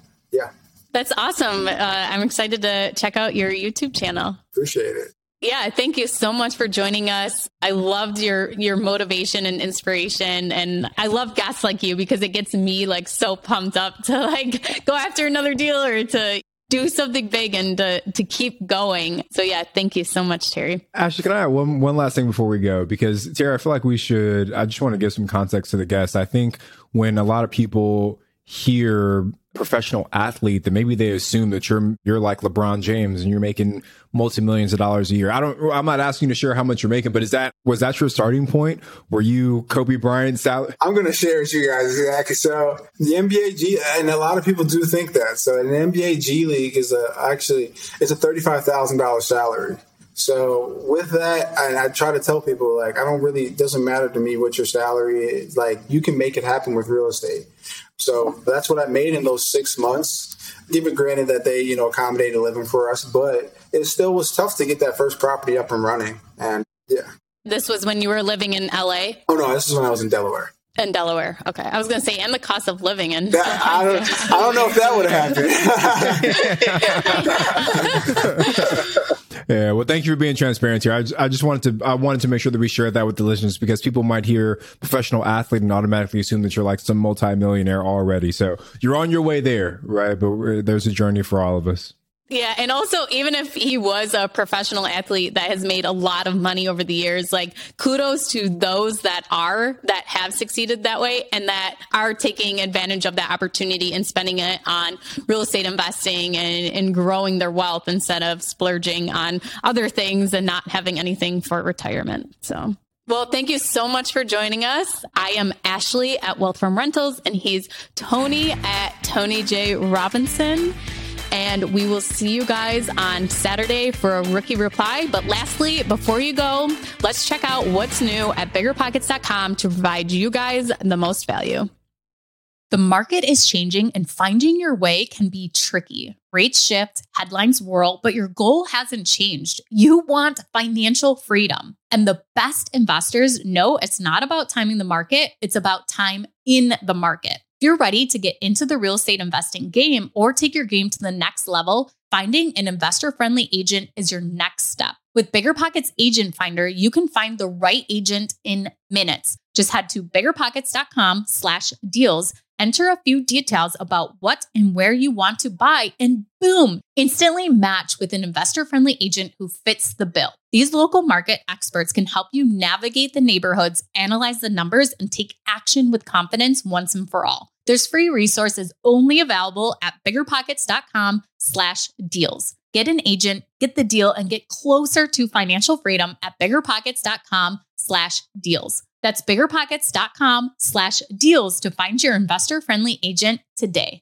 that's awesome. Uh, I'm excited to check out your YouTube channel. Appreciate it. Yeah, thank you so much for joining us. I loved your your motivation and inspiration and I love guests like you because it gets me like so pumped up to like go after another deal or to do something big and to, to keep going. So yeah, thank you so much, Terry. Ashley, can I add one one last thing before we go? Because Terry, I feel like we should I just want to give some context to the guests. I think when a lot of people hear professional athlete that maybe they assume that you're you're like LeBron James and you're making multi millions of dollars a year. I don't. I'm not asking you to share how much you're making, but is that was that your starting point? Were you Kobe Bryant salary? I'm going to share with you guys exactly. So the NBA G and a lot of people do think that. So an NBA G League is a actually it's a thirty five thousand dollars salary. So with that, and I try to tell people like I don't really it doesn't matter to me what your salary is. Like you can make it happen with real estate. So that's what I made in those six months. Even granted that they, you know, accommodated living for us, but it still was tough to get that first property up and running. And yeah. This was when you were living in LA? Oh no, this is when I was in Delaware. In Delaware, okay. I was going to say, and the cost of living in. That, I, don't, I don't know if that would have happened. Yeah, well, thank you for being transparent here. I just, I just wanted to I wanted to make sure that we shared that with the listeners because people might hear professional athlete and automatically assume that you're like some multimillionaire already. So you're on your way there, right? But there's a journey for all of us. Yeah. And also, even if he was a professional athlete that has made a lot of money over the years, like kudos to those that are, that have succeeded that way and that are taking advantage of that opportunity and spending it on real estate investing and, and growing their wealth instead of splurging on other things and not having anything for retirement. So. Well, thank you so much for joining us. I am Ashley at Wealth from Rentals, and he's Tony at Tony J. Robinson. And we will see you guys on Saturday for a rookie reply. But lastly, before you go, let's check out what's new at biggerpockets.com to provide you guys the most value. The market is changing and finding your way can be tricky. Rates shift, headlines whirl, but your goal hasn't changed. You want financial freedom. And the best investors know it's not about timing the market, it's about time in the market. You're ready to get into the real estate investing game or take your game to the next level, finding an investor friendly agent is your next step. With BiggerPockets Agent Finder, you can find the right agent in minutes. Just head to biggerpockets.com slash deals, enter a few details about what and where you want to buy, and boom, instantly match with an investor-friendly agent who fits the bill. These local market experts can help you navigate the neighborhoods, analyze the numbers, and take action with confidence once and for all. There's free resources only available at biggerpockets.com slash deals. Get an agent, get the deal, and get closer to financial freedom at biggerpockets.com slash deals. That's biggerpockets.com slash deals to find your investor friendly agent today.